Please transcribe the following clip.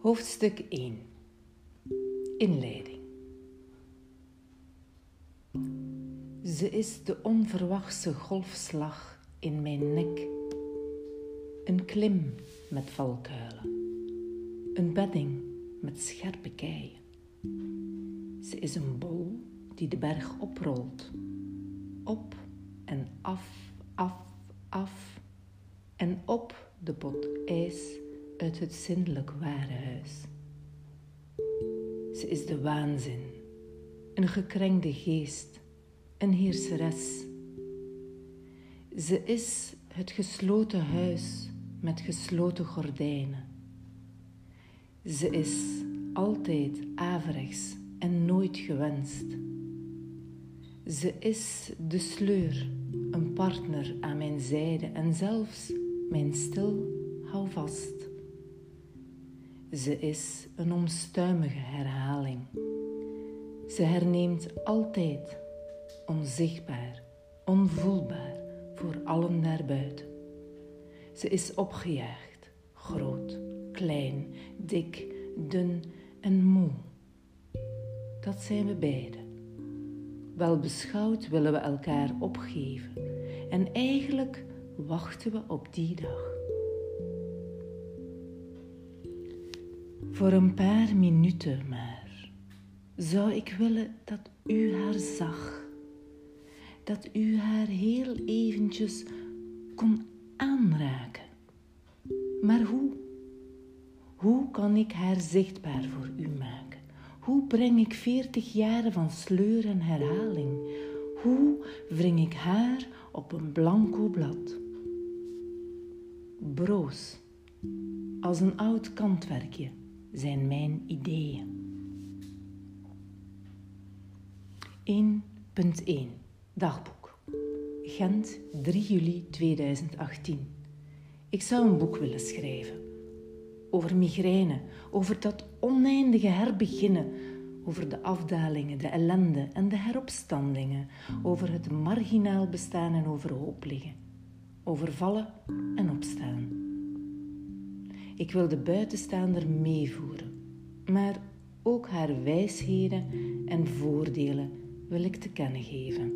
Hoofdstuk 1 Inleiding Ze is de onverwachte golfslag in mijn nek. Een klim met valkuilen. Een bedding met scherpe keien. Ze is een bol die de berg oprolt. Op en af, af, af. En op de pot ijs uit het zindelijk ware huis. Ze is de waanzin, een gekrenkte geest, een heerseres. Ze is het gesloten huis met gesloten gordijnen. Ze is altijd averechts en nooit gewenst. Ze is de sleur, een partner aan mijn zijde en zelfs mijn stil. Ze is een onstuimige herhaling. Ze herneemt altijd, onzichtbaar, onvoelbaar voor allen daarbuiten. Ze is opgejaagd, groot, klein, dik, dun en moe. Dat zijn we beiden. Wel beschouwd willen we elkaar opgeven en eigenlijk wachten we op die dag. Voor een paar minuten maar zou ik willen dat u haar zag, dat u haar heel eventjes kon aanraken. Maar hoe? Hoe kan ik haar zichtbaar voor u maken? Hoe breng ik veertig jaren van sleur en herhaling? Hoe wring ik haar op een blanco blad? Broos, als een oud kantwerkje zijn mijn ideeën. 1.1 Dagboek Gent 3 juli 2018 Ik zou een boek willen schrijven. Over migraine, over dat oneindige herbeginnen, over de afdalingen, de ellende en de heropstandingen, over het marginaal bestaan en overhoop liggen, over vallen en opstaan. Ik wil de buitenstaander meevoeren, maar ook haar wijsheden en voordelen wil ik te kennen geven.